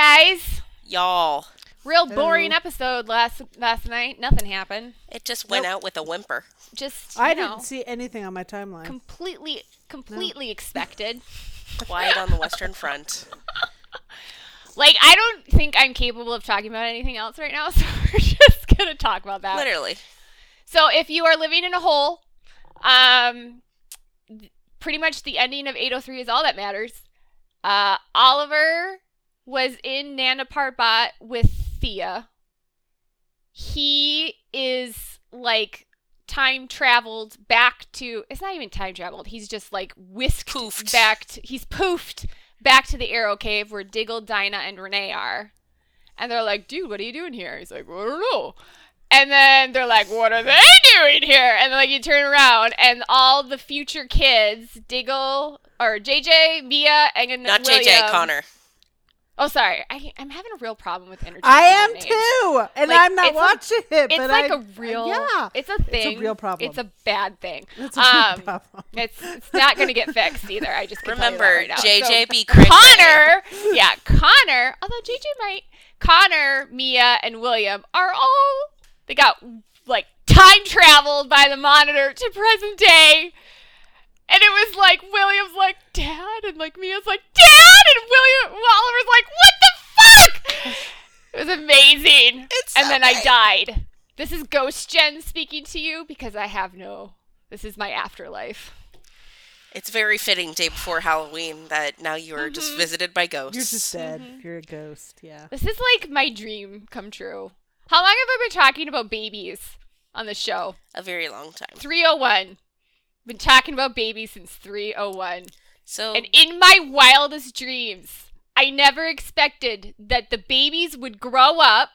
Guys, Y'all, real boring episode last last night. Nothing happened. it just went out with a whimper. Just I know, didn't see anything on my timeline. completely completely expected. Quiet on the Western Front. Like I don't think I'm capable of talking about anything else right now, so we're just gonna talk about that. Literally. So if you are living in a hole, um, th- pretty much the ending of 803 is all that matters. Uh, Oliver was in Nanda Parbat with Thea. He is like time traveled back to. It's not even time traveled. He's just like whisked Poofed. back. To, he's poofed back to the Arrow Cave where Diggle, Dinah, and Renee are. And they're like, dude, what are you doing here? He's like, well, I don't know. And then they're like, what are they doing here? And like you turn around and all the future kids, Diggle or JJ, Mia, and Not William. JJ, Connor. Oh, sorry. I, I'm having a real problem with interchange. I am too, and Like, I'm not it's a- watching it. It's like I- a real. Yeah, It's a thing. It's a real problem. It's a bad thing. It's a real um, problem. It's it's not going to get fixed either. I just can tell you that Remember, right now. JJ So, be Connor, yeah, Connor. Although JJ might, Connor, Mia, and William are all they got like time traveled by the monitor to present day. And it was like William's like dad, and like Mia's like dad, and William Oliver's like what the fuck? It was amazing. It's and so then I died. This is Ghost Jen speaking to you because I have no. This is my afterlife. It's very fitting day before Halloween that now you are Mm-hmm. just visited by ghosts. You're just dead. You're a ghost. Yeah. This is like my dream come true. How long have I been talking about babies on the show? a very long time. 301. Been talking about babies since 301. So And in my wildest dreams, I never expected that the babies would grow up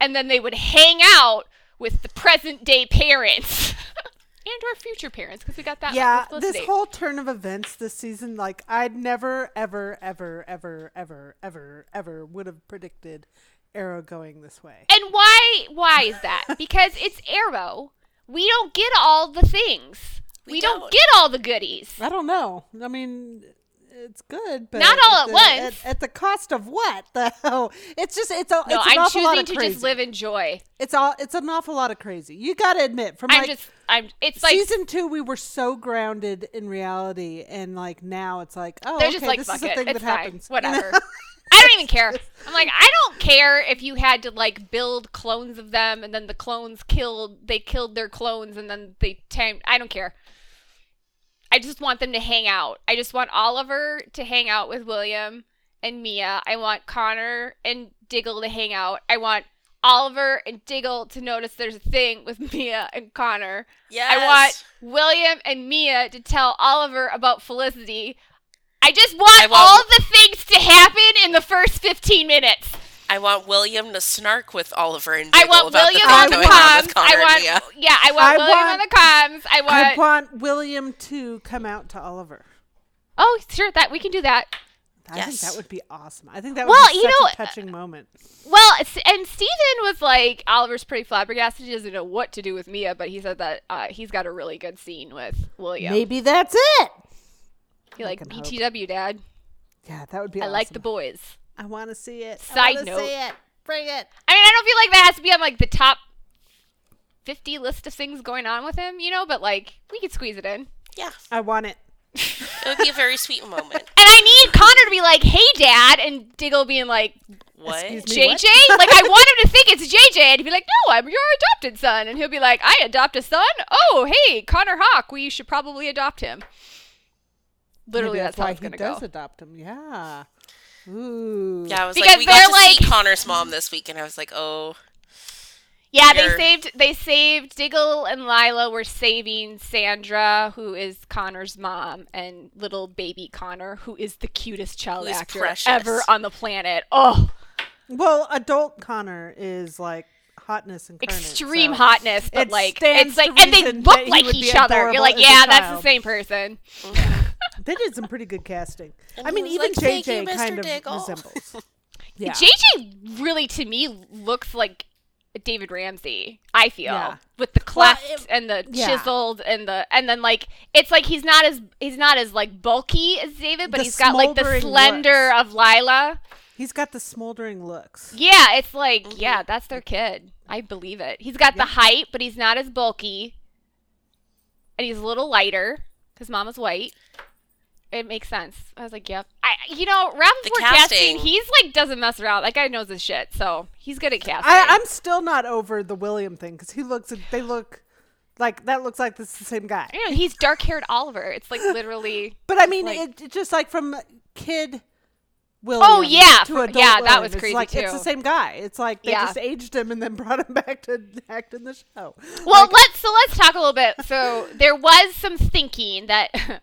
and then they would hang out with the present day parents and our future parents because we got that. Yeah, this Felicity. whole turn of events this season, like I'd never, ever, ever, ever, ever, ever, ever would have predicted Arrow going this way. And why why is that? because it's Arrow. We don't get all the things. We, We don't. don't. get all the goodies. I don't know. I mean, it's good, but Not all at the- once. At, at the cost of what? The hell? It's just it's a No, it's an I'm awful lot choosing to crazy. just live in joy. It's all it's an awful lot of crazy. You got to admit, from I'm like just I'm it's like season two, we were so grounded in reality, and like now it's like, oh, they're okay, just like this is a it. thing It's that fine. happens. Whatever. I don't even care. I'm like I don't care if you had to like build clones of them and then the clones killed they killed their clones and then they tamed I don't care. I just want them to hang out. I just want Oliver to hang out with William and Mia. I want Connor and Diggle to hang out. I want Oliver and Diggle to notice there's a thing with Mia and Connor. yes. I want William and Mia to tell Oliver about Felicity. I just want, I want- all the things to happen in the first 15 minutes. I want William to snark with Oliver and I Diggle want about William the on thing the going on comms. with Connor I and want, Mia. yeah, I want I William want- on the comms. I want, I want William to come out to Oliver. oh, sure, that we can do that. I think that would be awesome. I think that would Well, be you such know, a touching moment. Well, and Stephen was like, Oliver's pretty flabbergasted. He doesn't know what to do with Mia, but he said that uh, he's got a really good scene with William. Maybe that's it. He like can hope. BTW, Dad. Yeah, that would be. Awesome. I like the boys. I want to see it. I Side wanna note. see it. Bring it. I mean, I don't feel like that has to be on like the top 50 list of things going on with him, you know, but like we could squeeze it in. And Yeah, I want it. It would be a very sweet moment. And I need Connor to be like, "Hey, Dad," and Diggle being like, What? Excuse me, what? "JJ." like I want him to think it's JJ, and he'd be like, "No, I'm your adopted son," and he'll be like, "I adopt a son? Oh, hey, Connor Hawke, we should probably adopt him." Literally, Maybe that's, how why it's he gonna does go. adopt him. Yeah. Ooh. Yeah, I was Because like, we got they're to see like- Connor's mom this week, and I was like, oh, Yeah, they saved they saved Diggle and Lyla were saving Sandra, who is Connor's mom, and little baby Connor, who is the cutest child Who is actor precious. ever on the planet. Oh, Well, adult Connor is like hotness and extreme so hotness, but like it's like and they look like each other. You're like, yeah, that's the same person. They did some pretty good casting. And I mean, even like, "Thank you, JJ Mr. kind of Diggle." resembles. Yeah. JJ really to me looks like David Ramsey. I feel Yeah. with the Well, cleft it- and the yeah. chiseled and the and then like it's like he's not as he's not as like bulky as David, but The he's got like the slender looks. of Lyla. He's got the smoldering looks. Yeah, it's like Mhm. yeah, that's their kid. I believe it. He's got the height, but he's not as bulky, and he's a little lighter because Mama's white. It makes sense. I was like, yep. I, you know, Rapaport The casting, casting. he's like doesn't mess around. That guy knows his shit, so he's good at casting. I, I'm still not over the William thing because he looks. They look like that. Looks like this is the same guy. I know, he's dark haired Oliver. It's like literally. But I mean, like- it, it just like from kid. William Oh, yeah, to adult yeah, that William. was It's crazy, like, It's the same guy. It's like they Yeah. just aged him and then brought him back to act in the show. Well, Like, let's so let's talk a little bit. So there was some thinking that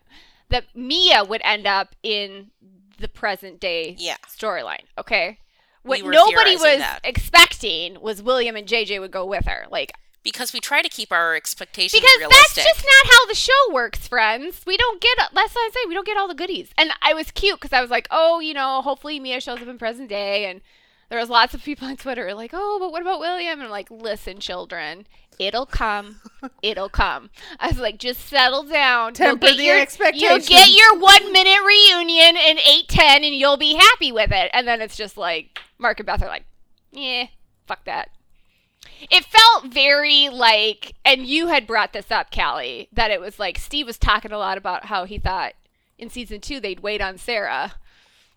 that Mia would end up in the present day Yeah. storyline. Okay, what We nobody was that. expecting was William and JJ would go with her. Like because we try to keep our expectations because realistic. that's just not how the show works, friends. We don't get that's what I say. We don't get all the goodies. And I was cute because I was like, oh, you know, hopefully Mia shows up in present day. And there was lots of people on Twitter like, oh, but what about William? And I'm like, listen, children, it'll come, it'll come. I was like, just settle down. You'll Temper the your- You'll expectations. get your one minute reunion in eight ten, and you'll be happy with it. And then it's just like Marc and Beth are like, yeah, fuck that it felt very like and you had brought this up callie that it was like steve was talking a lot about how he thought in season two they'd wait on sara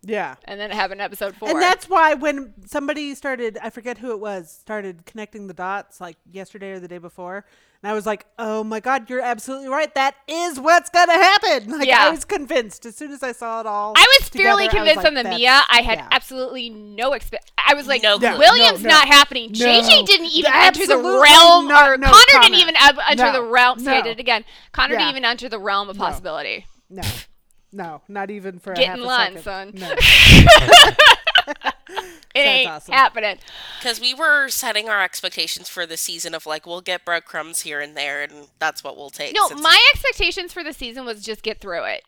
yeah. and then have an episode four And that's why when somebody started, I forget who it was, started connecting the dots like yesterday or the day before, and I was like, "Oh my god, you're absolutely right. That is what's gonna happen." Like Yeah. I was convinced as soon as I saw it all. I was together, fairly I was convinced like, on the Mia. I had yeah. absolutely no expect. I was like, No clue. William's No, no. not happening. No. JJ didn't even enter the realm, not. or No Connor didn't even enter No. the realm. See, I did it again. Connor Yeah. didn't even enter the realm of No. possibility. No, no, not even for Get a half in a line, second. son. No. It ain't awesome. happening. Because we were setting our expectations for the season of like we'll get breadcrumbs here and there, and that's what we'll take. No, since- my expectations for the season was just get through it.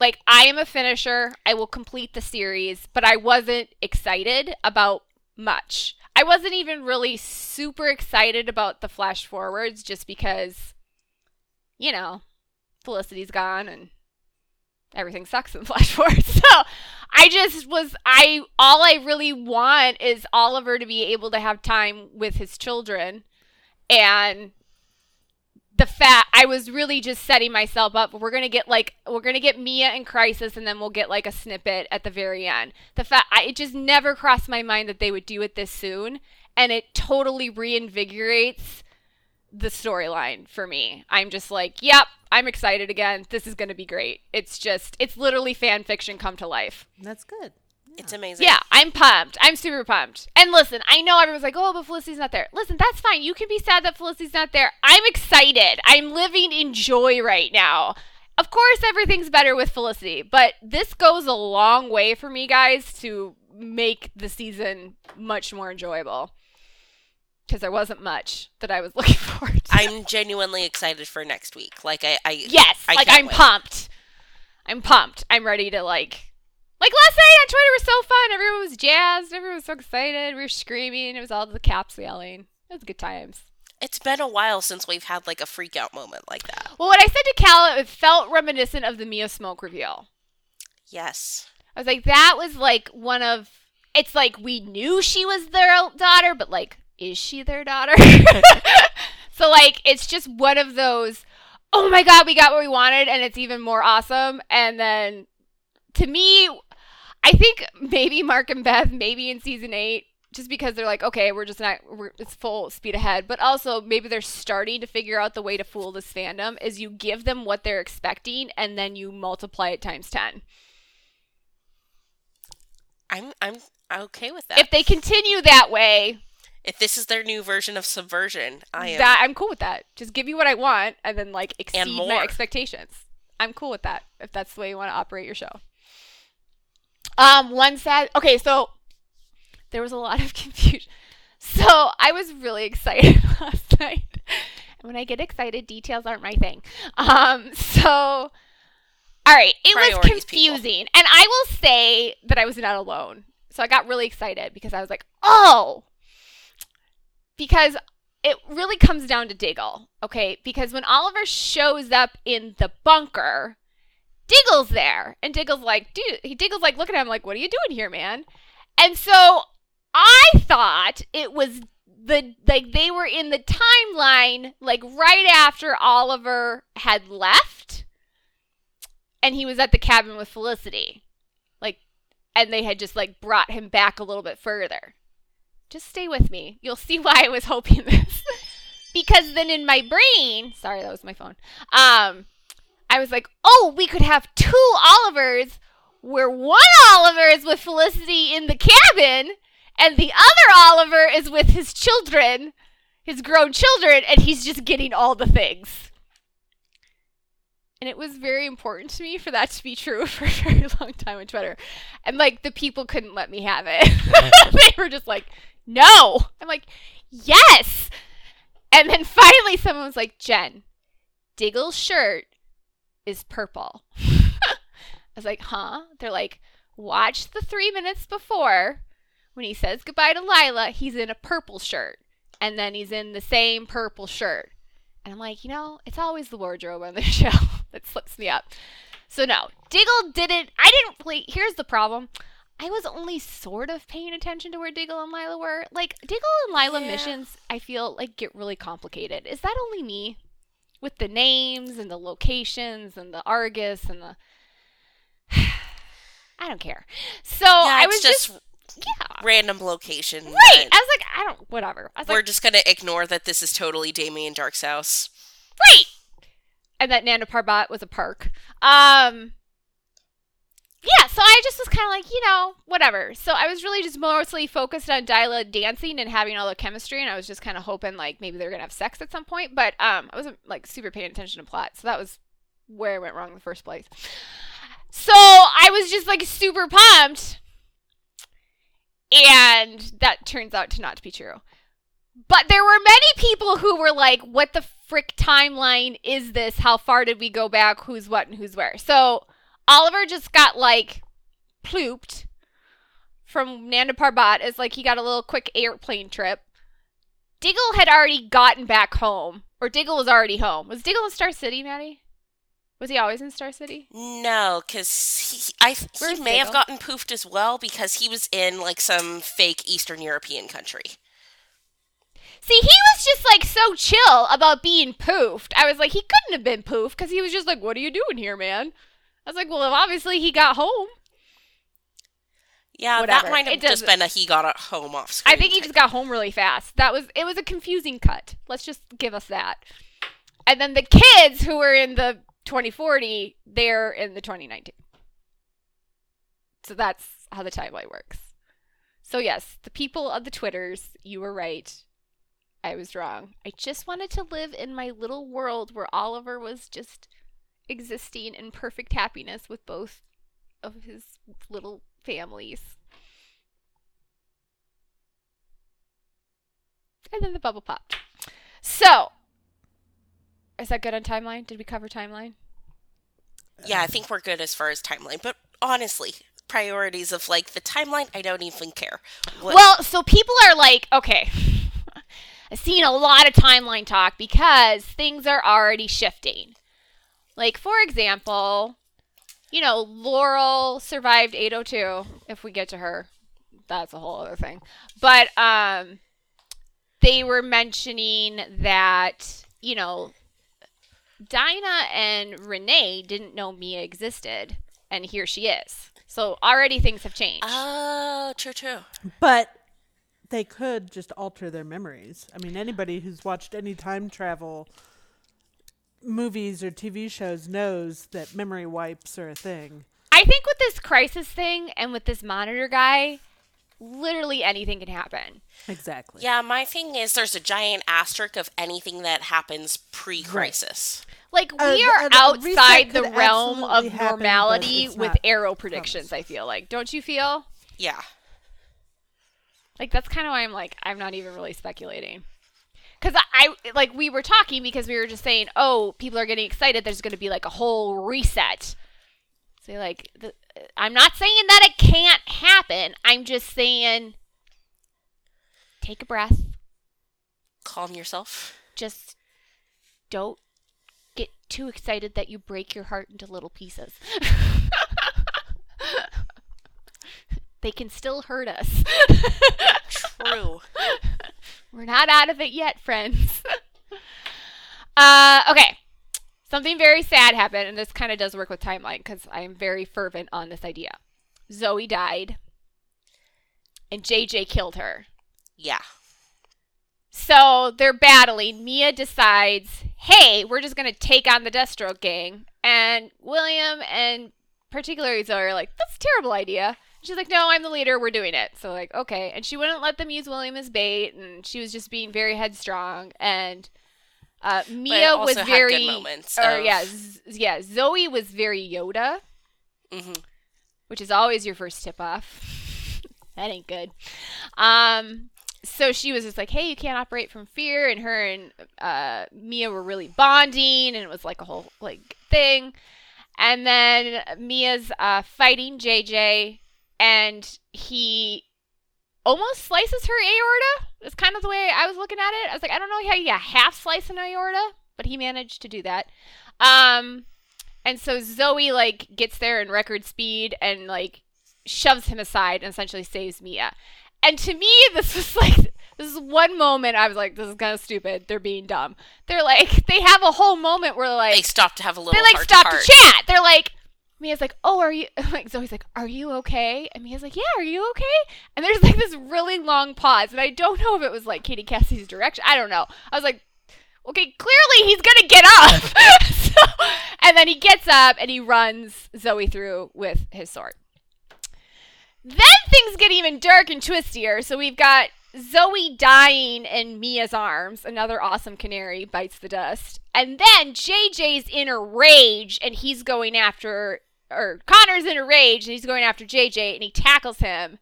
Like I am a finisher. I will complete the series, but I wasn't excited about much. I wasn't even really super excited about the flash forwards just because you know, Felicity's gone and everything sucks in flash Forward. So, I just was I all I really want is Oliver to be able to have time with his children and the fact I was really just setting myself up. We're gonna get like we're gonna get Mia in crisis, and then we'll get like a snippet at the very end. The fact I, it just never crossed my mind that they would do it this soon, and it totally reinvigorates the storyline for me. I'm just like, yep, I'm excited again. This is gonna be great. It's just it's literally fan fiction come to life. That's good. it's amazing. Yeah, I'm pumped. I'm super pumped. And listen, I know everyone's like, oh, but Felicity's not there. Listen, that's fine. You can be sad that Felicity's not there. I'm excited. I'm living in joy right now. Of course, everything's better with Felicity, but this goes a long way for me, guys, to make the season much more enjoyable. Because there wasn't much that I was looking forward to. I'm genuinely excited for next week. Like I, I yes, I like I'm wait. pumped. I'm pumped. I'm ready to like like last night on Twitter was so fun. Everyone was jazzed. Everyone was so excited. We were screaming. It was all the caps yelling. It was good times. It's been a while since we've had like a freak out moment like that. Well, what I said to Cal, it felt reminiscent of the Mia Smoak reveal. Yes. I was like, that was like one of. It's like we knew she was their daughter, but like, is she their daughter? so like, it's just one of those. Oh my god, we got what we wanted, and it's even more awesome. And then, to me, I think maybe Marc and Beth, maybe in season eight, just because they're like, okay, we're just not, we're, it's full speed ahead. But also, maybe they're starting to figure out the way to fool this fandom is you give them what they're expecting, and then you multiply it times ten. I'm I'm okay with that. if they continue that way, If this is their new version of subversion, I am. That I'm cool with that. Just give me what I want and then like exceed my expectations. I'm cool with that if that's the way you want to operate your show. Um, one sad. Okay, so there was a lot of confusion. So I was really excited last night. And when I get excited, details aren't my thing. Um, so all right, it was Priorities, people. confusing, and I will say that I was not alone. So I got really excited because I was like, oh, because it really comes down to Diggle, okay? Because when Oliver shows up in the bunker, Diggle's there, and Diggle's like, dude, he Diggle's like, look at him, like, what are you doing here, man? And so I thought it was the like they were in the timeline like right after Oliver had left, and he was at the cabin with Felicity, like, and they had just like brought him back a little bit further just stay with me. You'll see why I was hoping this. because then in my brain, sorry, that was my phone. Um, I was like, oh, we could have two Olivers where one Oliver is with Felicity in the cabin and the other Oliver is with his children, his grown children, and he's just getting all the things. And it was very important to me for that to be true for a very long time on Twitter. And like the people couldn't let me have it. they were just like, no. I'm like, yes. And then finally someone was like, Jen, Diggle's shirt is purple. I was like, huh? They're like, watch the three minutes before when he says goodbye to Lyla, he's in a purple shirt. And then he's in the same purple shirt. And I'm like, you know, it's always the wardrobe on the show that slips me up. So no, Diggle didn't. I didn't really. Here's the problem. I was only sort of paying attention to where Diggle and Lyla were. Like Diggle and Lyla Yeah. missions, I feel like get really complicated. Is that only me? With the names and the locations and the Argus and the. I don't care. So yeah, I was just, just, yeah. random location. Right. I was like, I don't. Whatever. I was We're like, just gonna ignore that this is totally Damien Darhk's house. right. And that Nanda Parbat was a park. Um. Yeah, so I just was kind of like, you know, whatever. So I was really just mostly focused on Dyla dancing and having all the chemistry, and I was just kind of hoping like maybe they were gonna have sex at some point. But um, I wasn't like super paying attention to plot, so that was where I went wrong in the first place. So I was just like super pumped, and that turns out to not be true. But there were many people who were like, what the frick timeline is this? How far did we go back? Who's what and who's where? So Oliver just got like plooped from Nanda Parbat as like he got a little quick airplane trip. Diggle had already gotten back home, or Diggle was already home. Was Diggle in Star City, Maddie? Was he always in Star City? No, because he, I he Where's may have gotten poofed as well because he was in like some fake Eastern European country. See, he was just like so chill about being poofed. I was like, he couldn't have been poofed because he was just like, what are you doing here, man? I was like, well, obviously he got home. Yeah, Whatever. that might have just been a he got home off screen. I think he just got home really fast. That was it was a confusing cut. Let's just give us that. And then the kids who were in the 2040, they're in the 2019. So that's how the timeline works. So yes, the people of the Twitters, you were right. I was wrong. I just wanted to live in my little world where Oliver was just existing in perfect happiness with both of his little families. And then the bubble popped. So, is that good on timeline? Did we cover timeline? Yeah, I think we're good as far as timeline. But honestly, priorities of like the timeline, I don't even care. What, Well, so people are like, okay, I've seen a lot of timeline talk because things are already shifting. Like, for example, you know, Laurel survived 802. If we get to her, that's a whole other thing. But um, they were mentioning that, you know, Dinah and Renee didn't know Mia existed, and here she is. So already things have changed. Oh, true, true. But they could just alter their memories. I mean, anybody who's watched any time travel movies or TV shows knows that memory wipes are a thing. I think with this crisis thing and with this monitor guy, literally anything can happen. Exactly. Yeah, my thing is there's a giant asterisk of anything that happens pre-crisis. Like Uh, we are uh, outside the realm of absolutely happen, normality with not arrow predictions. I feel like, don't you feel? Yeah. Like that's kind of why I'm like I'm not even really speculating. Cuz I I like we were talking because we were just saying, "Oh, people are getting excited there's going to be like a whole reset." So like the, I'm not saying that it can't happen. I'm just saying take a breath. Calm yourself. Just don't get too excited that you break your heart into little pieces. they can still hurt us. True. We're not out of it yet, friends. uh, okay. Something very sad happened, and this kind of does work with timeline because I am very fervent on this idea. Zoe died, and JJ killed her. yeah. So they're battling. Mia decides, hey, we're just going to take on the Deathstroke gang. And William and particularly Zoe are like, that's a terrible idea. She's like, no, I'm the leader. We're doing it. So, like, okay. And she wouldn't let them use William as bait. And she was just being very headstrong. And uh, Mia was very. moments or, of- yeah, Z- yeah. Zoe was very Yoda, hmm which is always your first tip off. that ain't good. Um, so she was just like, "Hey, you can't operate from fear," and her and uh, Mia were really bonding, and it was like a whole like thing. And then Mia's uh, fighting JJ, and he almost slices her aorta. That's kind of the way I was looking at it. I was like, I don't know how you half slice an aorta, but he managed to do that. Um, and so Zoe like gets there in record speed and like shoves him aside and essentially saves Mia. And to me, this was like this is one moment I was like, this is kind of stupid. They're being dumb. They're like they have a whole moment where like They stop to have a little they like stop to to, chat. They're like, Mia's like, oh, are you? Like Zoe's like, are you okay? And Mia's like, yeah, are you okay? And there's like this really long pause, and I don't know if it was like Katie Cassidy's direction. I don't know. I was like, okay, clearly he's gonna get up. so, and then he gets up and he runs Zoe through with his sword. Then things get even dark and twistier. So we've got Zoe dying in Mia's arms. Another awesome canary bites the dust. And then JJ's in a rage and he's going after, or Connor's in a rage and he's going after JJ and he tackles him.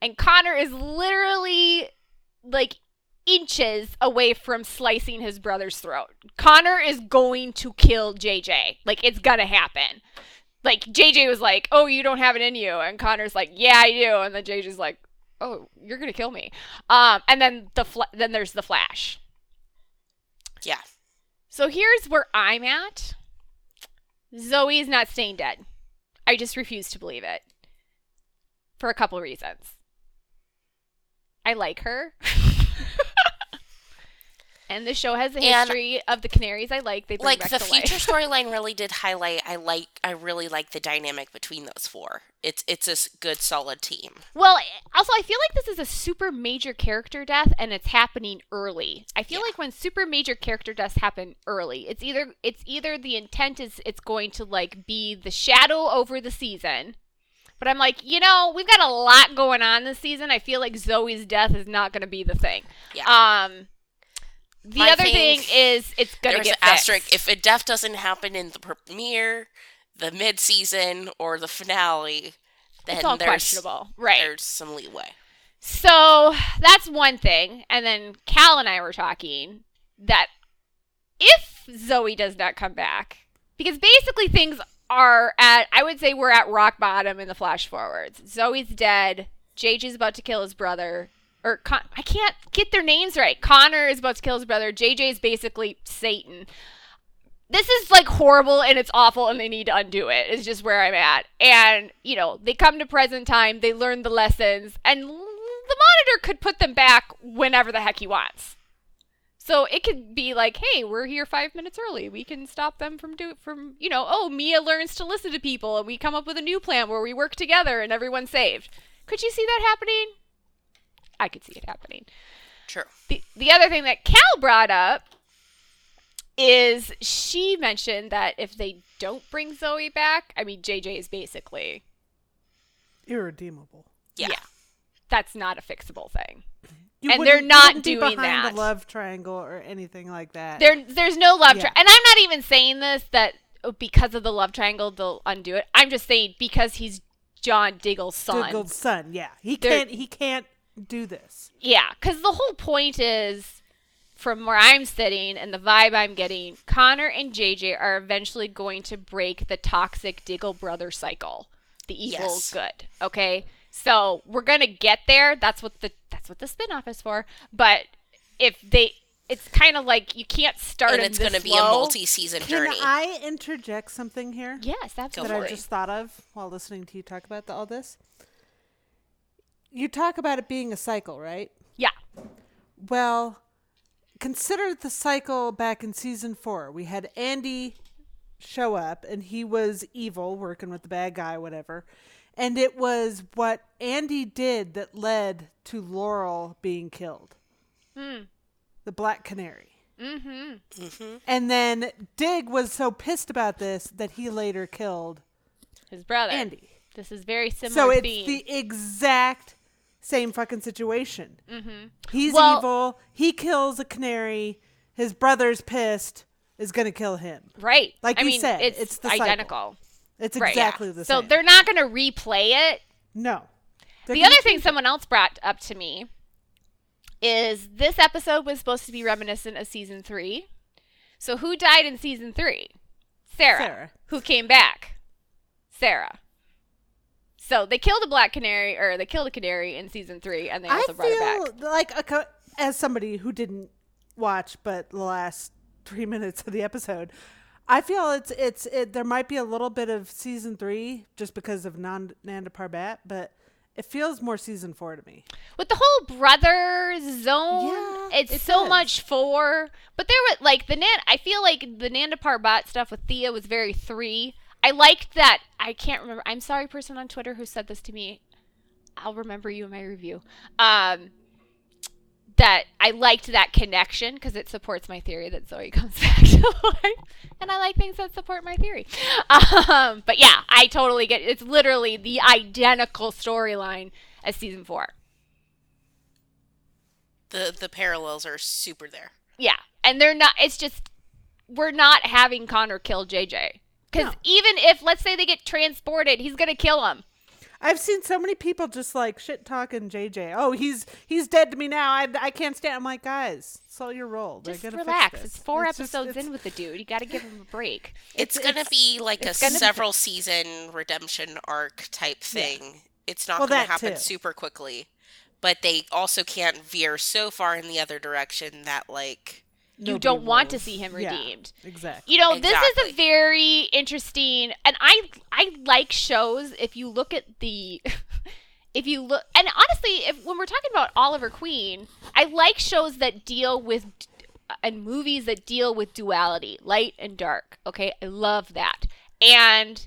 And Connor is literally like inches away from slicing his brother's throat. Connor is going to kill JJ. Like, it's gonna happen like JJ was like, "Oh, you don't have it in you," and Connor's like, "Yeah, I do," and then JJ's like, "Oh, you're gonna kill me," um, and then the fl- then there's the flash. Yeah. So here's where I'm at. Zoe's not staying dead. I just refuse to believe it for a couple reasons. I like her. And the show has a And- history of the canaries I like. They Like the to future storyline really did highlight. I like. I really like the dynamic between those four. It's it's a good solid team. Well, also, I feel like this is a super major character death, and it's happening early. I feel Yeah. like when super major character deaths happen early, it's either it's either the intent is it's going to like be the shadow over the season. But I'm like, you know, we've got a lot going on this season. I feel like Zoe's death is not going to be the thing. Yeah. Um, the My other thing- thing is it's There's get an fixed. asterisk. If a death doesn't happen in the premiere, the mid season, or the finale, then it's all there's questionable, right? there's some leeway. So that's one thing. And then Cal and I were talking that if Zoe does not come back, because basically things are at, I would say we're at rock bottom in the flash forwards. Zoe's dead. JJ's about to kill his brother. Or Con- I can't get their names right. Connor is about to kill his brother. JJ is basically Satan. This is like horrible and it's awful and they need to undo it. it. Is just where I'm at. And, you know, they come to present time, they learn the lessons, and the monitor could put them back whenever the heck he wants. So it could be like, hey, we're here five minutes early. We can stop them from do from you know, oh, Mia learns to listen to people and we come up with a new plan where we work together and everyone's saved. Could you see that happening? I could see it happening. True. The the other thing that Cal brought up is she mentioned that if they don't bring Zoe back, I mean JJ is basically Irredeemable. Yeah. Yeah. that's not a fixable thing. You And they're not wouldn't be doing behind that. a love triangle or anything like that. There, there's no love Yeah. triangle, and I'm not even saying this that oh, because of the love triangle they'll undo it. I'm just saying because he's John Diggle's son. Diggle's son. Yeah, he They're- can't. He can't do this. Yeah, because the whole point is, from where I'm sitting and the vibe I'm getting, Connor and JJ are eventually going to break the toxic Diggle brother cycle. The evil Yes. good. Okay, so we're gonna get there. That's what the that's what the spinoff is for. But if they, it's kind of like you can't start. and it's this going to be a multi-season Can journey. I interject something here Yes, absolutely. that I just thought of while listening to you talk about the, all this? You talk about it being a cycle, right? Yeah. Well, consider the cycle back in season four. We had Andy show up, and he was evil, working with the bad guy, whatever. And it was what Andy did that led to Laurel being killed. The Black Canary. Mm-hmm. And then Dig was so pissed about this that he later killed His brother. Andy. This is very similar. So it's theme. the exact same fucking situation. Mm-hmm. He's Well- evil. He kills a canary. His brother's pissed. Is gonna kill him. right. like I you mean, said, it's, it's the cycle. identical. It's Right, yeah. exactly the same. so they're not going to replay it. no. They're the other thing someone else brought up to me is this episode was supposed to be reminiscent of season three. So who died in season three? Sara. Sara. Who came back? Sara. So they killed a black canary, or they killed a canary in season three, and they I also brought it back. feel like a, co- as somebody who didn't watch but the last three minutes of the episode, I feel it's it's it, there might be a little bit of season three just because of non Nanda Parbat, but it feels more season four to me. With the whole brother zone, Yeah, it's it so does. much for. But there was like the Nan. I feel like the Nanda Parbat stuff with Thea was very three. I liked that. I can't remember. I'm sorry, person on Twitter who said this to me. I'll remember you in my review. Um, that I liked that connection because it supports my theory that Zoe comes back to life, and I like things that support my theory. Um, but yeah, I totally get. It's literally the identical storyline as season four. the the parallels are super there. Yeah, and they're not. It's just we're not having Connor kill JJ because No. even if let's say they get transported, he's gonna kill him. I've seen so many people just like shit talking JJ. Oh, he's he's dead to me now. I, I can't stand. I'm like, guys, it's all your role. They're Just gonna relax. It's four It's just- episodes it's- in with the dude. You got to give him a break. It's, It's- gonna be like a it's gonna be- several season redemption arc type thing. It's not Well, gonna happen too. super quickly, but they also can't veer so far in the other direction that like You nobody don't want to see him Yeah, redeemed. exactly. You know, this is a very interesting, and I I like shows. If you look at the, if you look, and honestly, if when we're talking about Oliver Queen, I like shows that deal with and movies that deal with duality, light and dark. Okay, I love that, and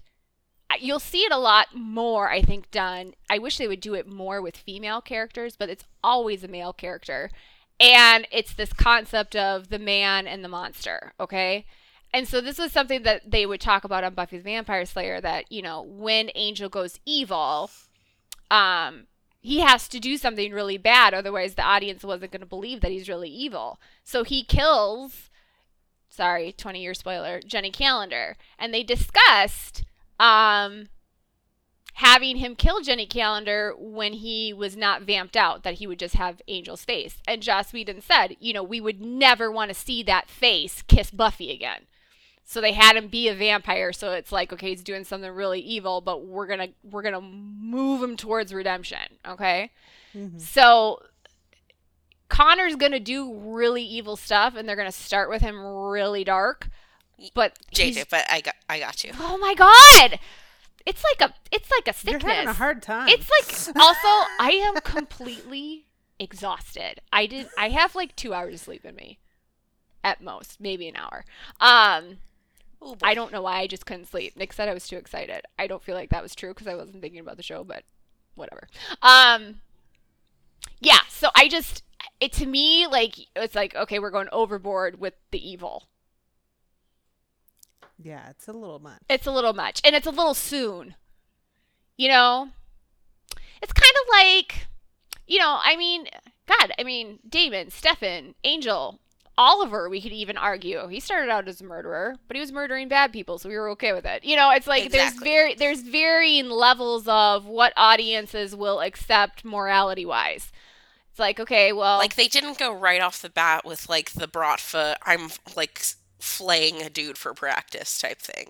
you'll see it a lot more. I think done. I wish they would do it more with female characters, but it's always a male character and it's this concept of the man and the monster okay? And so this was something that they would talk about on buffy the vampire slayer that you know when angel goes evil um he has to do something really bad otherwise the audience wasn't going to believe that he's really evil. So he kills sorry 20 year spoiler jenny calendar. And they discussed um having him kill Jenny Calendar when he was not vamped out, that he would just have Angel's face. And Joss Whedon said, you know, we would never want to see that face kiss Buffy again. So they had him be a vampire, so it's like, okay, he's doing something really evil, but we're gonna we're gonna move him towards redemption, okay? Mm-hmm. So Connor's gonna do really evil stuff, and they're gonna start with him really dark. But JJ. But I got I got you. oh my god, it's like a it's like a sickness. You're having a hard time. It's like also I am completely exhausted. I did I have like 2 hours of sleep in me at most, maybe an hour. Um Ooh. I don't know why I just couldn't sleep. Nick said I was too excited. I don't feel like that was true cuz I wasn't thinking about the show, but whatever. Um yeah, so I just it to me like it's like okay, we're going overboard with the evil. Yeah, it's a little much. it's a little much and it's a little soon you know it's kind of like you know, I mean, God, I mean, Damon, Stefan, Angel, Oliver, we could even argue. He started out as a murderer, but he was murdering bad people, so we were okay with it. You know, it's like Exactly. there's very there's varying levels of what audiences will accept morality wise. It's like, okay, well Like they didn't go right off the bat with like the Bratva, I'm like s- flaying a dude for practice type thing.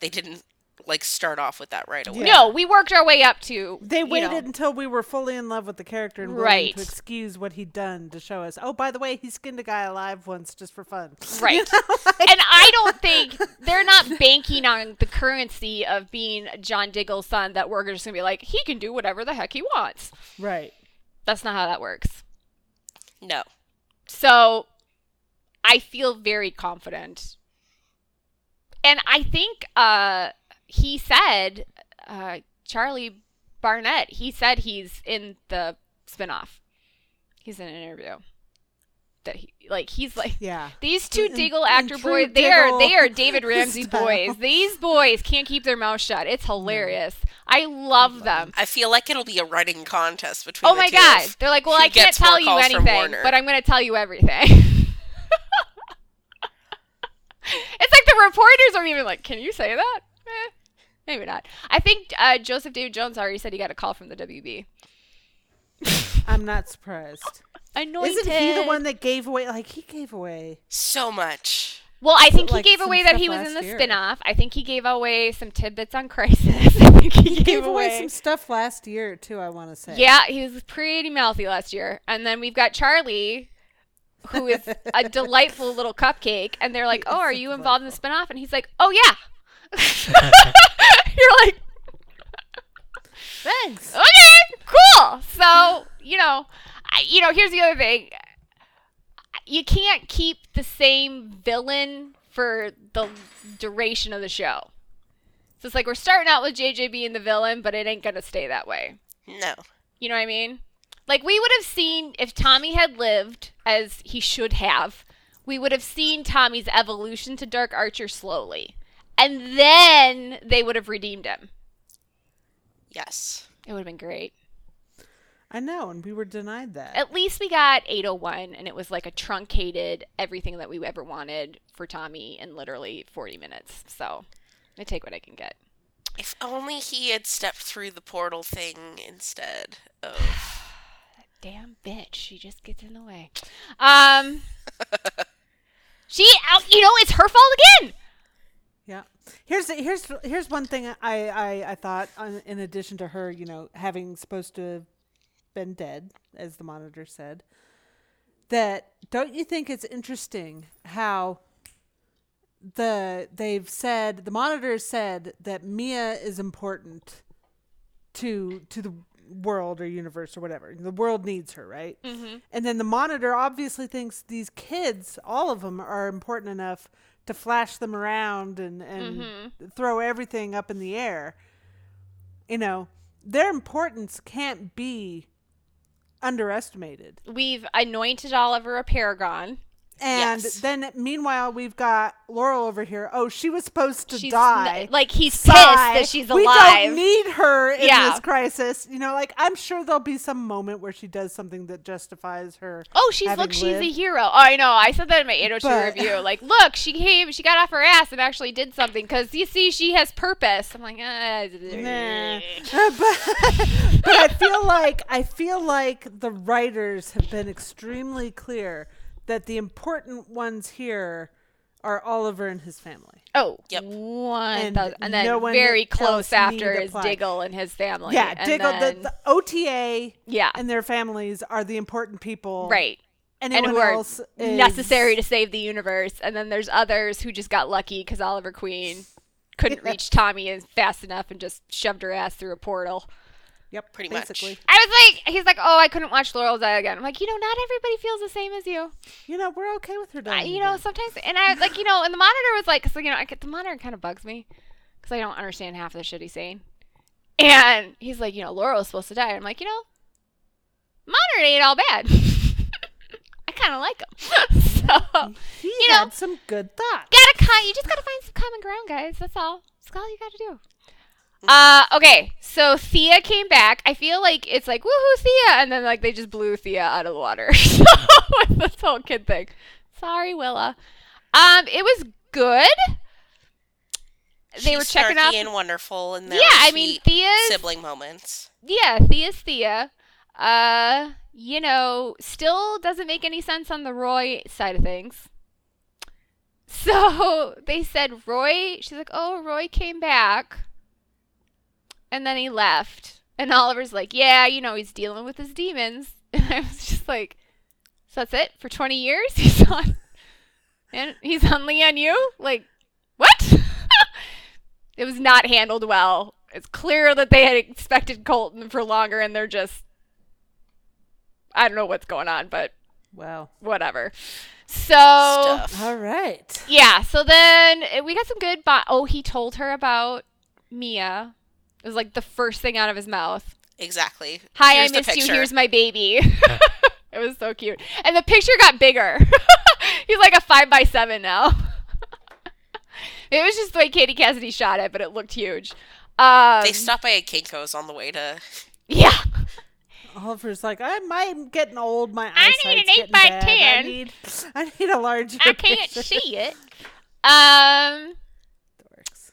They didn't like start off with that right away. No, we worked our way up to They you waited know, until we were fully in love with the character and willing Right. to excuse what he'd done to show us. Oh, by the way, he skinned a guy alive once just for fun. Right. and I don't think they're not banking on the currency of being John Diggle's son that we're just going to be like, he can do whatever the heck he wants. Right. That's not how that works. No. So I feel very confident. And I think uh, he said, uh, Charlie Barnett, he said he's in the spinoff. He's in an interview. That he, like, he's like, Yeah. These two In- Diggle actor boys, they are they are David Ramsey style. boys. These boys can't keep their mouth shut. It's hilarious. I love them. I feel like it'll be a running contest between Oh the my two god. They're like, well, I can't tell you anything, but I'm going to tell you everything. it's like the reporters are even like, can you say that? Eh, maybe not. I think uh, Joseph David Jones already said he got a call from the WB. I'm not surprised. Anointed. Isn't he the one that gave away? Like, he gave away. so much. Well, I think like he gave away that he was in the last year. spin-off. I think he gave away some tidbits on Crisis. I think he, He gave away some stuff last year, too, I want to say. Yeah, he was pretty mouthy last year. And then we've got Charlie, who is a delightful little cupcake. And they're like, "Oh, are you involved in the spin-off?" And he's like, "Oh yeah." You're like, Thanks. okay, cool. So you know, I, you know, here's the other thing. You can't keep the same villain for the duration of the show. So it's like we're starting out with JJ being the villain, but it ain't gonna stay that way. No. You know what I mean? Like we would have seen if Tommy had lived as he should have, we would have seen Tommy's evolution to Dark Archer slowly. And then they would have redeemed him. Yes. It would have been great. I know, and we were denied that. At least we got 801 and it was like a truncated everything that we ever wanted for Tommy in literally 40 minutes. So, I take what I can get. If only he had stepped through the portal thing instead of. Damn bitch, she just gets in the way. Um She you know, it's her fault again. Yeah. Here's here's here's one thing I I, I thought on, in addition to her, you know, having supposed to have been dead, as the monitor said, that don't you think it's interesting how the they've said the monitor said that Mia is important to to the world or universe or whatever. The world needs her, right? Mm-hmm. And then the monitor obviously thinks these kids, all of them, are important enough to flash them around and and throw everything up in the air. You know, their importance can't be underestimated. We've anointed Oliver a paragon. And Yes. then meanwhile, we've got Laurel over here. Oh, she was supposed to She's die. n- like he's pissed that she's alive. We don't need her in Yeah. this crisis. You know, like I'm sure there'll be some moment where she does something that justifies her. Oh, she's look, she's a hero. Oh, I know. I said that in my 802 But- review. Like, look, she came, she got off her ass and actually did something because you see, she has purpose. I'm like, ah, Nah. but, but I feel like I feel like the writers have been extremely clear that the important ones here are Oliver and his family. Oh, Yep. one And thousand- and then no one very close after is apply. Diggle and his family. yeah, and Diggle, then- the, the OTA yeah, and their families are the important people. right. Anyone and who are else is necessary to save the universe. And then there's others who just got lucky because Oliver Queen couldn't reach Tommy fast enough and just shoved her ass through a portal. Yep, Pretty much. I was like, he's like, oh, I couldn't watch Laurel die again. I'm like, you know, not everybody feels the same as you. You know, we're okay with her I, dying. you know, again. sometimes, and I was like, you know, and the monitor was like, so you know, I, get- the monitor kind of bugs me because I don't understand half of the shit he's saying. And he's like, you know, Laurel's supposed to die. I'm like, you know, monitor ain't all bad. I kind of like him. so he you know, had some good thoughts. gotta con- you just gotta find some common ground, guys. That's all. That's all you gotta do. Uh, okay, so Thea came back. I feel like it's like woohoo Thea, and then like they just blew Thea out of the water. so with this whole kid thing. Sorry, Willa. Um, it was good. They She's were checking out. and wonderful, and Yeah, I mean Thea's sibling moments. yeah, Thea's Thea. Uh, you know, still doesn't make any sense on the Roy side of things. So they said Roy, she's like, oh, Roy came back. And then he left. And Oliver's like, yeah, you know, he's dealing with his demons. And I was just like, so that's it? For 20 years? He's on. And he's on Lian Yu? Like, what? it was not handled well. It's clear that they had expected Colton for longer and they're just I don't know what's going on, but Wow. whatever. So Stuff. All right. yeah, so then uh, we got some good bo- oh, he told her about Mia. It was like the first thing out of his mouth. Exactly. Hi, Here's I the missed you. Here's my baby. it was so cute. And the picture got bigger. He's like a five by seven now. it was just the way Katie Cassidy shot it, but it looked huge. Um, They stopped by at Kinko's on the way to. Yeah. Oliver's like, I'm, I'm getting old. My eyes. I need an eight getting by bad. I 10. need, I need a larger. I can't picture." see it. Um.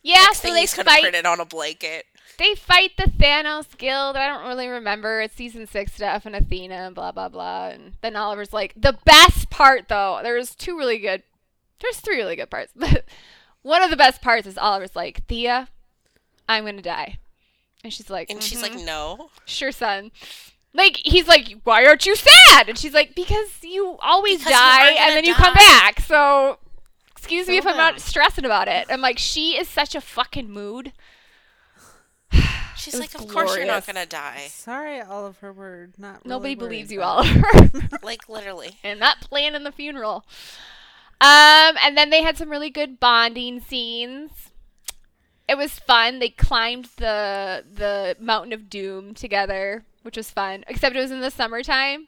Yeah, Next so thing they he's gonna print fight. it on a blanket. They fight the Thanos Guild. I don't really remember. It's season six stuff and Athena and blah blah blah. And then Oliver's like, the best part though. There's two really good. There's three really good parts. One of the best parts is Oliver's like, Thea, I'm gonna die, and she's like, And she's "Mhm." like, no. sure, son. Like he's like, why aren't you sad? And she's like, because you always Because die gonna and then you come back. So, excuse me if I'm not stressing about it. I'm like, she is such a fucking mood. She's like, was of course you're not gonna die. Sorry, Oliver. We're not. Really Nobody believes you, about. Oliver. Like literally. and not playing in the funeral. Um, and then they had some really good bonding scenes. It was fun. They climbed the the mountain of doom together, which was fun. Except it was in the summertime,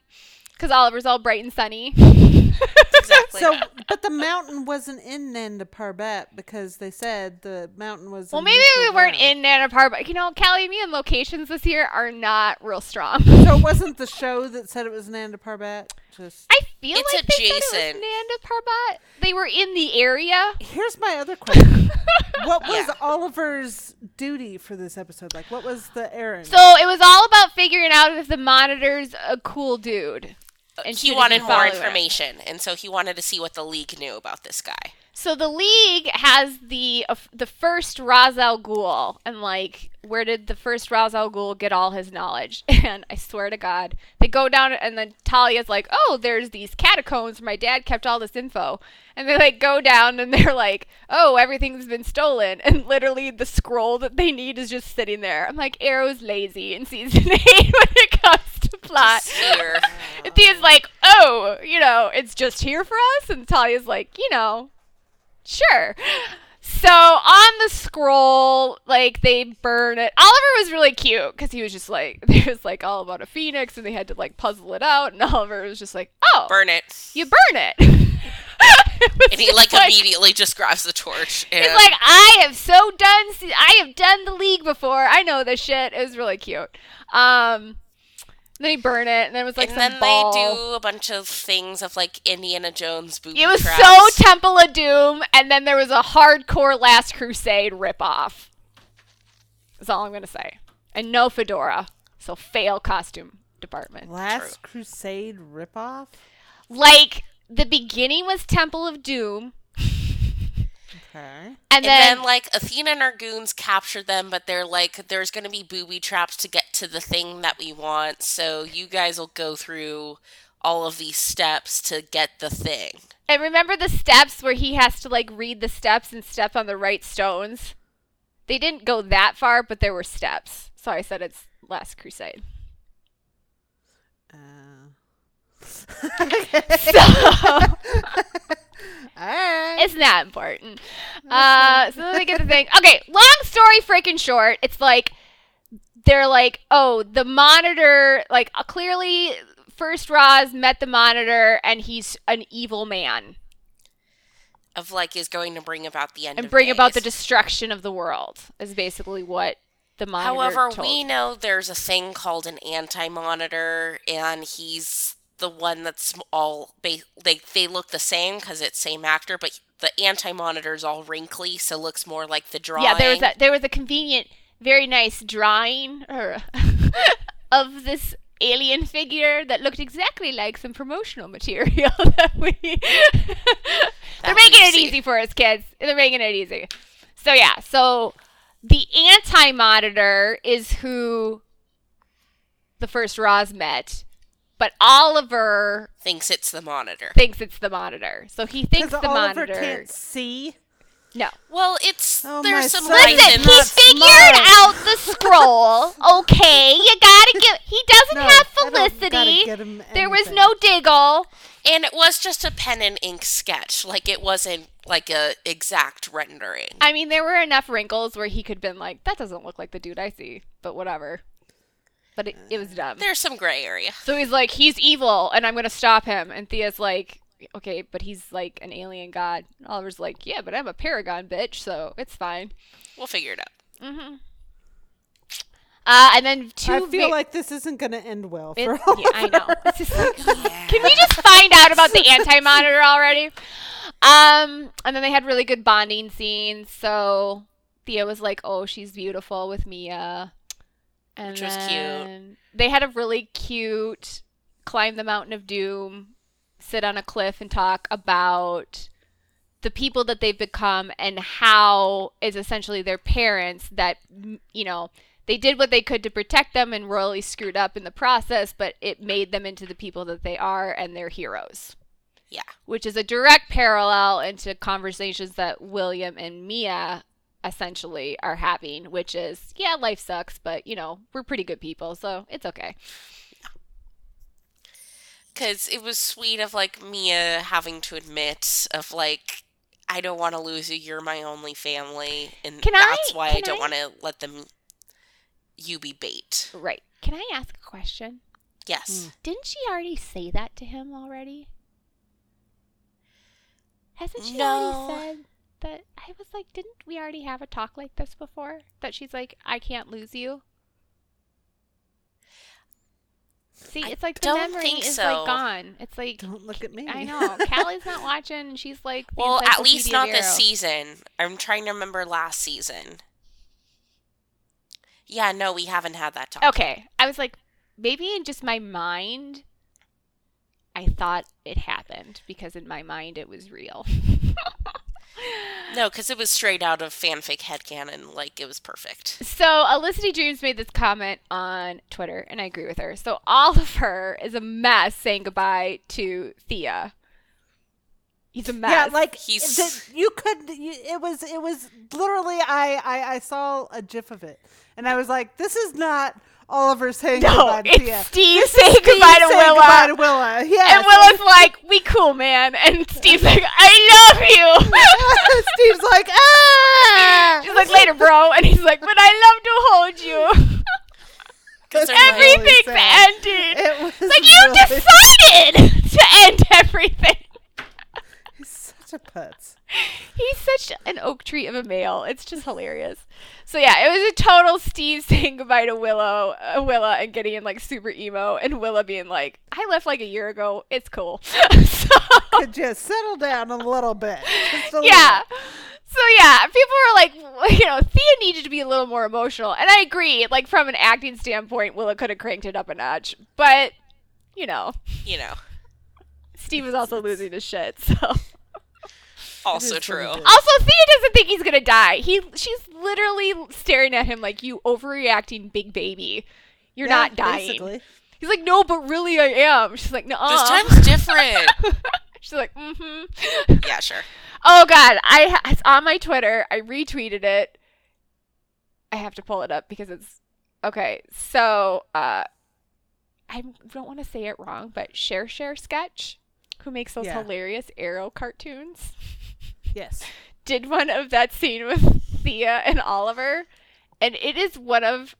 because Oliver's all bright and sunny. Exactly. So, but the mountain wasn't in Nanda Parbat because they said the mountain was. well, maybe we neutral weren't in Nanda Parbat, but you know, Callie, me and locations this year are not real strong. So it wasn't the show that said it was Nanda Parbat. Just I feel It's like they said it was Nanda Parbat. They were in the area. here's my other question: What was Yeah. Oliver's duty for this episode? Like, what was the errand? So it was all about figuring out if the monitor's a cool dude. And he wanted more information, and so he wanted to see what the league knew about this guy. So the league has the uh, the first Ra's al Ghul, and like, where did the first Ra's al Ghul get all his knowledge? And I swear to God, they go down, and then Talia's like, "Oh, there's these catacombs where my dad kept all this info." And they like go down, and they're like, "Oh, everything's been stolen," and literally the scroll that they need is just sitting there. I'm like, Arrow's lazy in season eight when it comes plot. Here. And Thea's like, oh, you know, it's just here for us. And Talia's like, you know, sure. So on the scroll, like they burn it. Oliver was really cute because he was just like, it was like all about a phoenix, and they had to like puzzle it out. And Oliver was just like, oh, Burn it. you burn it. And he just like, immediately just grabs the torch. And He's like, I have so done. I have done the league before. I know this shit. It was really cute. Um, then he burned it, and then it was like and some then ball. they do a bunch of things of like Indiana Jones booby It was traps. so Temple of Doom, and then there was a hardcore Last Crusade ripoff. That's all I'm gonna say. And no fedora, so fail costume department. Last Crusade ripoff. Like the beginning was Temple of Doom, Okay. and, and then, then, like Athena and her goons capture them, but they're like, there's gonna be booby traps to get to the thing that we want, so you guys will go through all of these steps to get the thing. and remember the steps where he has to like read the steps and step on the right stones. They didn't go that far, but there were steps. So I said it's Last Crusade. Uh, So. all right. It's not important. Uh, so then they get the thing. Okay, long story freaking short. It's like they're like, oh, the monitor. Like uh, clearly, first Ra's met the monitor, and he's an evil man, Of like is going to bring about the end and of bring about the destruction of the world. Is basically what the monitor. However, told. we know there's a thing called an anti-monitor, and he's the one that's all they they look the same because it's same actor, but the anti-monitor is all wrinkly, so looks more like the drawing. Yeah, there was a there was a convenient, very nice drawing or er, of this alien figure that looked exactly like some promotional material that we. They're making it easy for us kids. They're making it easy. So yeah, so the anti-monitor is who the first Ra's met, but Oliver thinks it's the monitor. thinks it's the monitor. So he thinks the Oliver monitor. can't see. No. Well, it's Oh, there's some son. lines Listen, in he figured smart. out the scroll. Okay, you gotta give. He doesn't No, have I don't gotta Felicity. There was no Diggle. and it was just a pen and ink sketch. Like it wasn't like a exact rendering. I mean, there were enough wrinkles where he could have been like, "That doesn't look like the dude I see," but whatever. But it, it was dumb. There's some gray area. So he's like, "He's evil, and I'm gonna stop him." And Thea's like, "Okay, but he's like an alien god." And Oliver's like, "Yeah, but I'm a paragon bitch, so it's fine." We'll figure it out. Mm-hmm. Uh, and then two. I feel va- like this isn't going to end well It- for yeah, I know. It's just like, can we just find out about the anti-monitor already? Um, and then they had really good bonding scenes. So Thea was like, "Oh, she's beautiful" with Mia, and Which was cute. They had a really cute climb the mountain of doom, sit on a cliff, and talk about the people that they've become and how is essentially their parents that you know they did what they could to protect them and royally screwed up in the process but it made them into the people that they are and they're heroes Yeah. which is a direct parallel into conversations that william and mia essentially are having which is yeah life sucks but you know we're pretty good people so it's okay Because it was sweet of like Mia having to admit of like I don't want to lose you. You're my only family, and Can I- that's why I don't want to let them. You be bait. right can i ask a question Yes. Mm. didn't she already say that to him already hasn't she No. already said that i was like didn't we already have a talk like this before that she's like i can't lose you see it's like the don't memory think is so. like gone it's like Don't look at me. i know callie's not watching and she's like the Well, at least not of this season. I'm trying to remember last season. Yeah, no, we haven't had that talk. Okay. I was like, maybe in just my mind, I thought it happened because in my mind it was real. No, because it was straight out of fanfic headcanon. Like, it was perfect. so Olicity Dreams made this comment on Twitter, and I agree with her. So Oliver is a mess saying goodbye to Thea. He's a mess. Yeah, like He's- the- you could. You, it was. It was literally. I, I I saw a GIF of it, and I was like, "This is not Oliver saying no, goodbye to it's Thea. Steve saying goodbye to Saying Willa. goodbye to Willa. Yes. and Willa's like, "We cool, man," and Steve's like, "I love you." Steve's like, ah. She's like, "Later, bro," and he's like, "But I love to hold you." 'Cause they're like- Really Everything's sad. ended. It was like you really- decided to end everything. He's such a putz. He's such an oak tree of a male. It's just hilarious. So yeah, it was a total Steve saying goodbye to Willow, uh, Willa, and getting in like super emo, and Willa being like, "I left like a year ago. It's cool." so Could just settle down a little bit. Just a yeah. little. So yeah, people were like, you know, Thea needed to be a little more emotional, and I agree. Like from an acting standpoint, Willa could have cranked it up a notch, but you know, You know, Steve was also losing his shit. So also true. also, Thea doesn't think he's gonna die. He she's literally staring at him like you overreacting, big baby. You're Yeah, not dying. Basically. He's like, no, but really I am. She's like, no. This time's different. She's like, mm-hmm. yeah, sure. Oh God, I it's on my Twitter. I retweeted it. I have to pull it up because it's okay. So uh, I don't want to say it wrong, but Share Share Sketch, who makes those Yeah. hilarious Arrow cartoons, Yes. did one of that scene with Thea and Oliver, and it is one of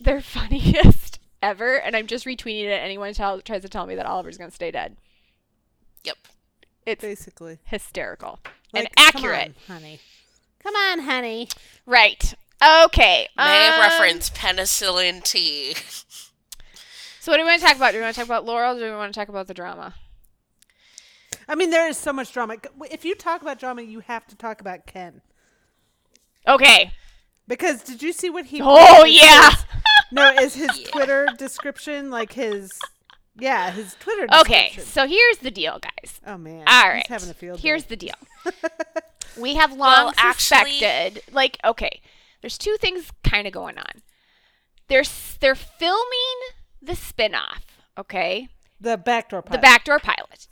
their funniest ever. And I'm just retweeting it. Anyone tell, tries to tell me that Oliver's gonna stay dead, Yep. it's Basically. hysterical Like, and accurate. Come on, honey. Come on, honey. Right. Okay. May um, reference penicillin tea. So what do we want to talk about? Do we want to talk about Laurel or do we want to talk about the drama? I mean, there is so much drama. If you talk about drama, you have to talk about Ken. Okay. Because did you see what he? Oh yeah. his- no, is his Yeah. Twitter description like his? Yeah, his Twitter. Description. Okay. So here's the deal, guys. Oh man. All he's right. having a field. Here's day. the deal. We have long Well, actually- like, okay, there's two things kind of going on. They're they're filming the spin-off, okay, the backdoor. pilot. the backdoor pilot,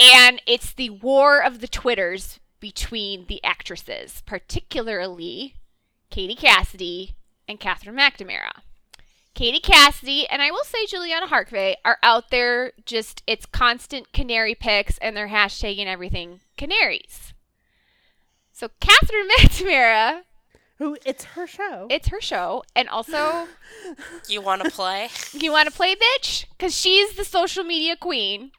and it's the war of the twitters between the actresses, particularly Katie Cassidy and Katherine McNamara. Katie Cassidy and I will say Juliana Harkavy are out there just it's constant canary pics and they're hashtagging everything canaries. So Katherine McNamara, Who? It's her show. it's her show, and also You want to play? you want to play bitch because she's the social media queen.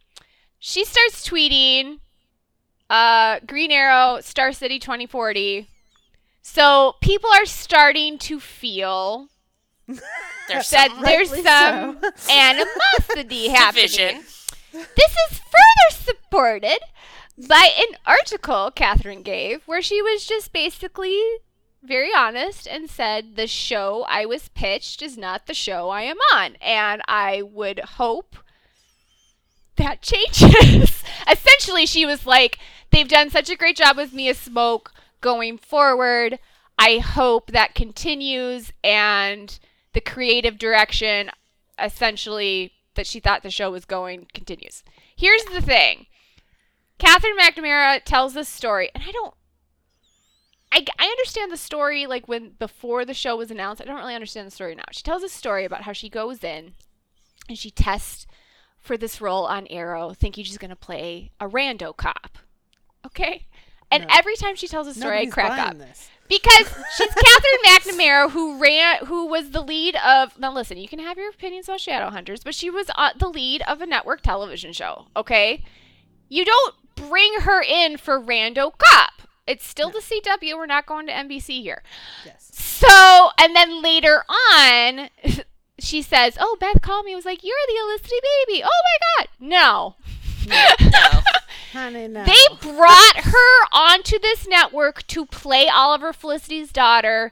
She starts tweeting, uh, Green Arrow, Star City 2040. So people are starting to feel There's that some there's some so. animosity happening. division. This is further supported by an article Katherine gave where she was just basically very honest and said the show I was pitched is not the show I am on. And I would hope that changes. Essentially, she was like, they've done such a great job with Mia Smoak going forward. I hope that continues and the creative direction essentially that she thought the show was going continues. Here's the thing. Katherine McNamara tells this story, and I don't. I, I understand the story like when before the show was announced. I don't really understand the story now. She tells a story about how she goes in and she tests for this role on Arrow, thinking she's going to play a rando cop. Okay? And No. every time she tells a story, Nobody's I crack up This. because she's Katherine McNamara, who ran, who was the lead of. Now, listen, you can have your opinions about Shadowhunters, but she was uh, the lead of a network television show. Okay, you don't bring her in for Rando Cop. It's still the CW. We're not going to NBC here. Yes. So, and then later on, she says, "Oh, Beth called me. and Was like, you're the Olicity baby. Oh my God, no." No. Honey, no. They brought her onto this network to play Oliver Felicity's daughter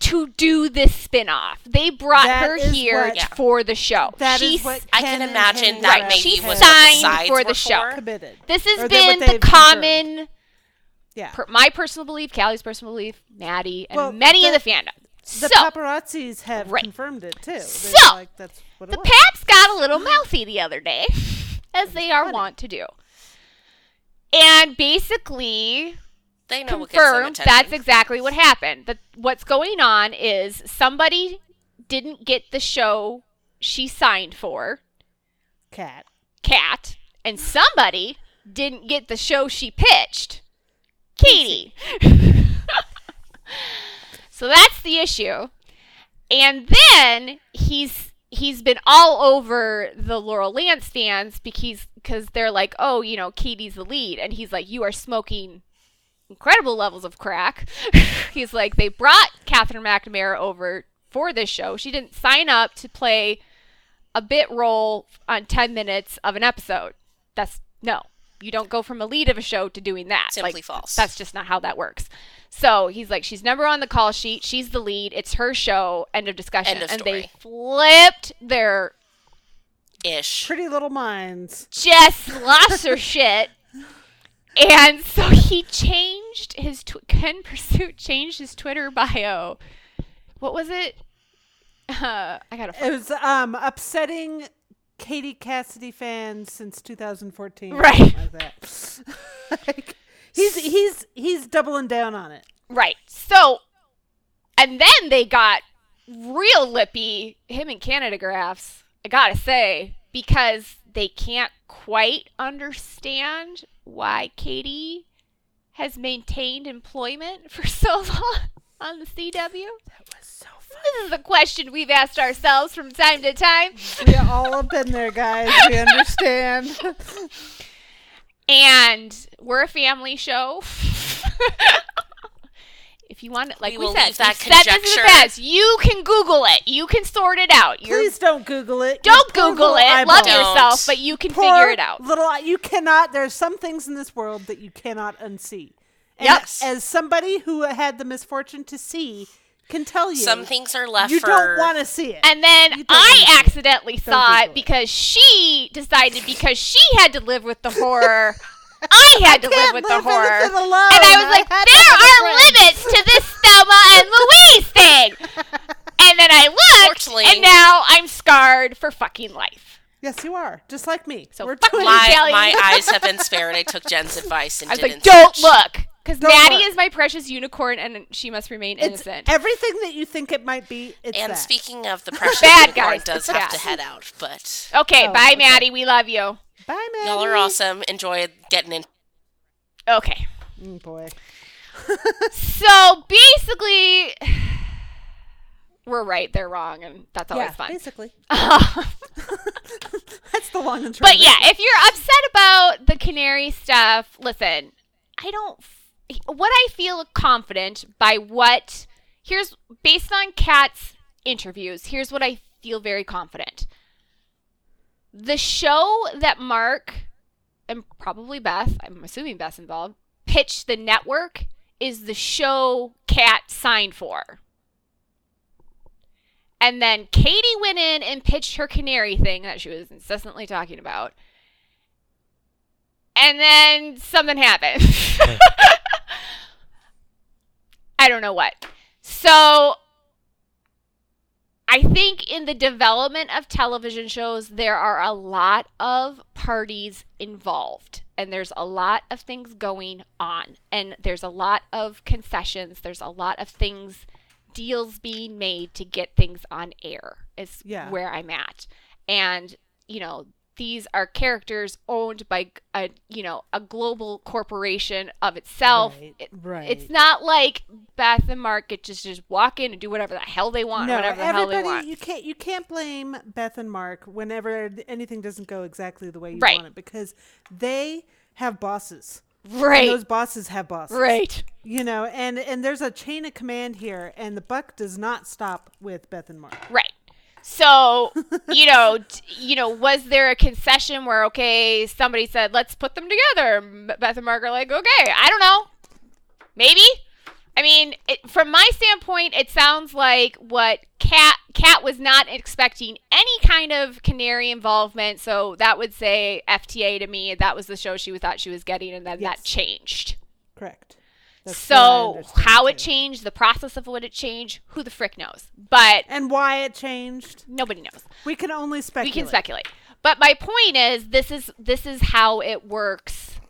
to do this spin-off. They brought That her here what- Yeah. for the show. That is She's what I can imagine that Right, maybe she was signed the for the show. committed. this has that what been the they've common Yeah. per, my personal belief, Callie's personal belief, Maddie, and Well, many in the- the fandom. The so paparazzis have Right. confirmed it too. They're So, like, that's what the it was. Paps got a little mouthy the other day, as they are wont to do. And basically, They know what gets them confirmed attention. that's exactly what happened. That what's going on is somebody didn't get the show she signed for, Cat. Cat, and somebody didn't get the show she pitched, Katie. so that's the issue. And then he's he's been all over the Laurel Lance fans because because they're like, oh, you know, Katie's the lead, and he's like, you are smoking incredible levels of crack. he's like, they brought Katherine McNamara over for this show. She didn't sign up to play a bit role on 10 minutes of an episode. That's no. You don't go from a lead of a show to doing that. Simply Like, false. That's just not how that works. So he's like, she's never on the call sheet. She's the lead. It's her show. End of discussion. End of and they flipped their Ish. Pretty Little Minds. just lost her shit. And so he changed his tw- Ken Pursuit changed his Twitter bio. What was it? Uh, I gotta. It was um upsetting Katie Cassidy fans since 2014. Right. Like that. like, he's he's he's doubling down on it. Right. So, and then they got real lippy, him and Canada Graphs, I gotta say, because they can't quite understand why Katie has maintained employment for so long on the CW. That was so. This is a question we've asked ourselves from time to time. We all have been there, guys. We understand. and we're a family show. If you want it, like We we, said, leave that we said this in conjecture. advance. You can Google it. You can sort it out. You're, Please don't Google it. don't Your Google it. eyeball. Love Don't. yourself, but you can Poor figure it out. Little, you cannot. There's some things in this world that you cannot unsee. And Yep. As somebody who had the misfortune to see, can tell you, Some things are left you for. don't want to see it. And then You don't wanna I see it. accidentally saw it it. because she decided because she had to live with the horror. I had to live with live the horror. alone. And I was like, had to there are friend." limits to this Thelma and Louise thing. And then I looked, and now I'm scarred for fucking life. yes, you are just like me. So We're fuck twins. my, my eyes have been spared. I took Jen's advice and I was didn't. like, don't search. look. Because Maddie look. is my precious unicorn, and she must remain It's innocent. everything that you think it might be. It's And that. speaking of the precious Bad unicorn, guys. does have to head out, but okay, Oh, bye, okay. Maddie. We love you. Bye, Maddie. y'all are awesome. Enjoy getting in. Okay. Mm, boy. So basically, we're right, they're wrong, and that's always yeah, fun. basically. That's the long and short. of it. yeah, if you're upset about the canary stuff, listen, I don't. What I feel confident by what here's based on Kat's interviews. Here's what I feel very confident. The show that Mark and probably Beth, I'm assuming Beth's involved, pitched the network is the show Kat signed for. And then Katie went in and pitched her canary thing that she was incessantly talking about. And then something happened. I don't know what. So I think in the development of television shows, there are a lot of parties involved, and there's a lot of things going on, and there's a lot of concessions, there's a lot of things, deals being made to get things on air, is Yeah. where I'm at. And, you know, these are characters owned by a you know a global corporation of itself. Right, It- right. It's not like Beth and Mark get just just walk in and do whatever the hell they want, no, whatever the hell they everybody, want. you can't you can't blame Beth and Mark whenever anything doesn't go exactly the way you Right. want it because they have bosses. And Right. those bosses have bosses. Right. You know, and and there's a chain of command here, and the buck does not stop with Beth and Mark. Right. So, you know, t- you know, was there a concession where okay, somebody said, "Let's put them together." Beth and Mark are like, "Okay, I don't know, maybe." I mean, it, from my standpoint, it sounds like what Cat Cat was not expecting any kind of canary involvement. So that would say FTA to me. That was the show she thought she was getting, and then Yes. that changed. Correct. That's so how it too. changed, the process of what it changed, who the frick knows? But and why it changed, nobody knows. we can only speculate. we can speculate but my point is this is this is how it works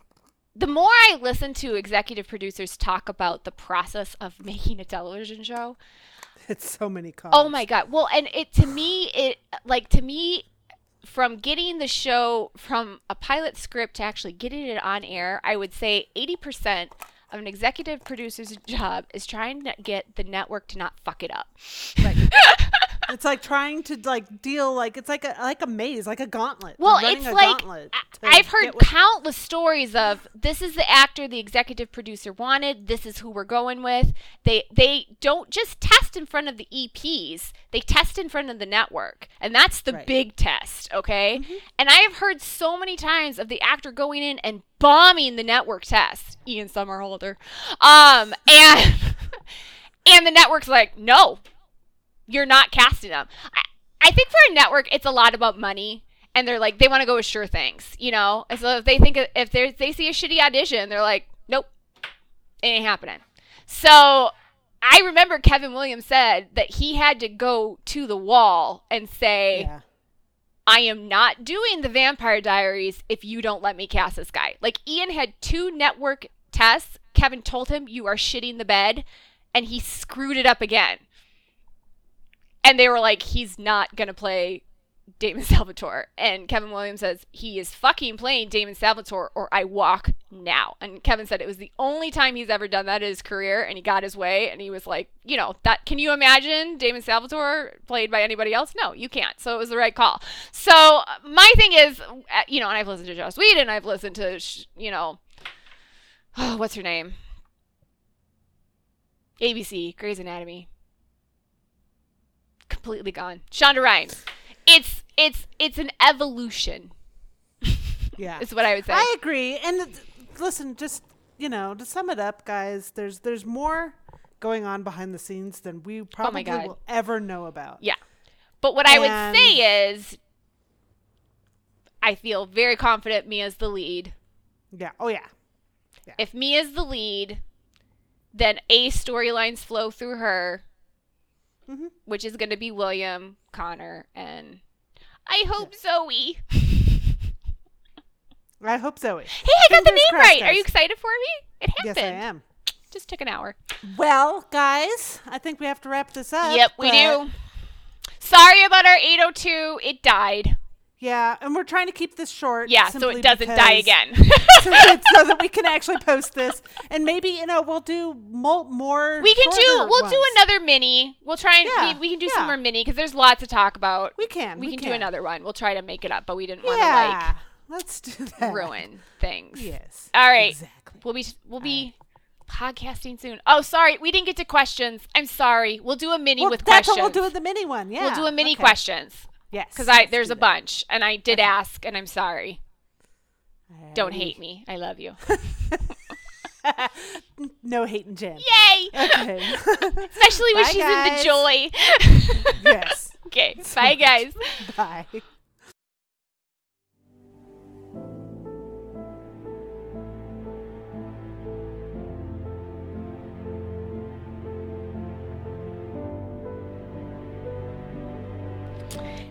the more i listen to executive producers talk about the process of making a television show It's so many cons. oh my god well and it to me it like to me from getting the show from a pilot script to actually getting it on air i would say 80% of an executive producer's job is trying to get the network to not fuck it up It's like trying to like deal like it's like a like a maze, like a gauntlet. Well, it's like gauntlet I- to I've heard countless stories of this is the actor the executive producer wanted. This is who we're going with. They they don't just test in front of the EPs. They test in front of the network, and that's the Right. Mm-hmm. big test. Okay, and I have heard so many times of the actor going in and bombing the network test. Ian Somerhalder, um, and and the network's like, no, you're not casting them. I, I think for a network, it's a lot about money, and they're like they want to go with sure things, you know. And so if they think if they they see a shitty audition, they're like, nope, it ain't happening. So I remember Kevin Williams said that he had to go to the wall and say, Yeah. I am not doing the Vampire Diaries if you don't let me cast this guy. Like Ian had two network tests. Kevin told him you are shitting the bed, and he screwed it up again. And they were like, he's not gonna play Damon Salvatore. And Kevin Williams says he is fucking playing Damon Salvatore, or I walk now. And Kevin said it was the only time he's ever done that in his career, and he got his way. And he was like, you know, that. Can you imagine Damon Salvatore played by anybody else? No, you can't. So it was the right call. So uh, my thing is, uh, you know, and I've listened to Joss Whedon, I've listened to, you know, oh, what's her name? ABC, Grey's Anatomy. Completely gone. Shonda Rhimes. It's it's it's an evolution. Yeah. Is what I would say. I agree. And listen, just you know, to sum it up, guys, there's there's more going on behind the scenes than we probably God. will ever know about. Yeah. But what I would say is I feel very confident Mia's the lead. Yeah. Oh yeah. If Mia's the lead, then A storylines flow through her, Mhm. which is going to be William, Connor, and I hope Zoe. I hope Zoe. Hey, I got the name crossed, right. Are you excited for me? It happened. Yes. I am. Just took an hour. Well, guys, I think we have to wrap this up. yep, we but- do. Sorry about our 802. It died. Yeah, and we're trying to keep this short. Yeah, so it doesn't die again. so, that, so that we can actually post this, and maybe you know we'll do mo- more. we can do. We'll do another mini. We'll try and Yeah, we, we can do yeah. some more mini because there's lots to talk about. We can. we, We, can, do another one. We'll try to make it up, but we didn't want to Yeah, let's do that. like ruin things. Yes. All right. Exactly. We'll be we'll be podcasting soon. Oh, sorry, we didn't get to questions. I'm sorry. We'll do a mini Well, with that's questions. what we'll do with the mini one. Yeah. We'll do a mini okay. questions Yes. because I there's a that. bunch and I did Okay. ask and I'm sorry. Don't hate me. I love you. no hating Jen. Yay! Okay. Especially when Bye, she's guys. in the joy. yes. okay. Bye, guys. Bye.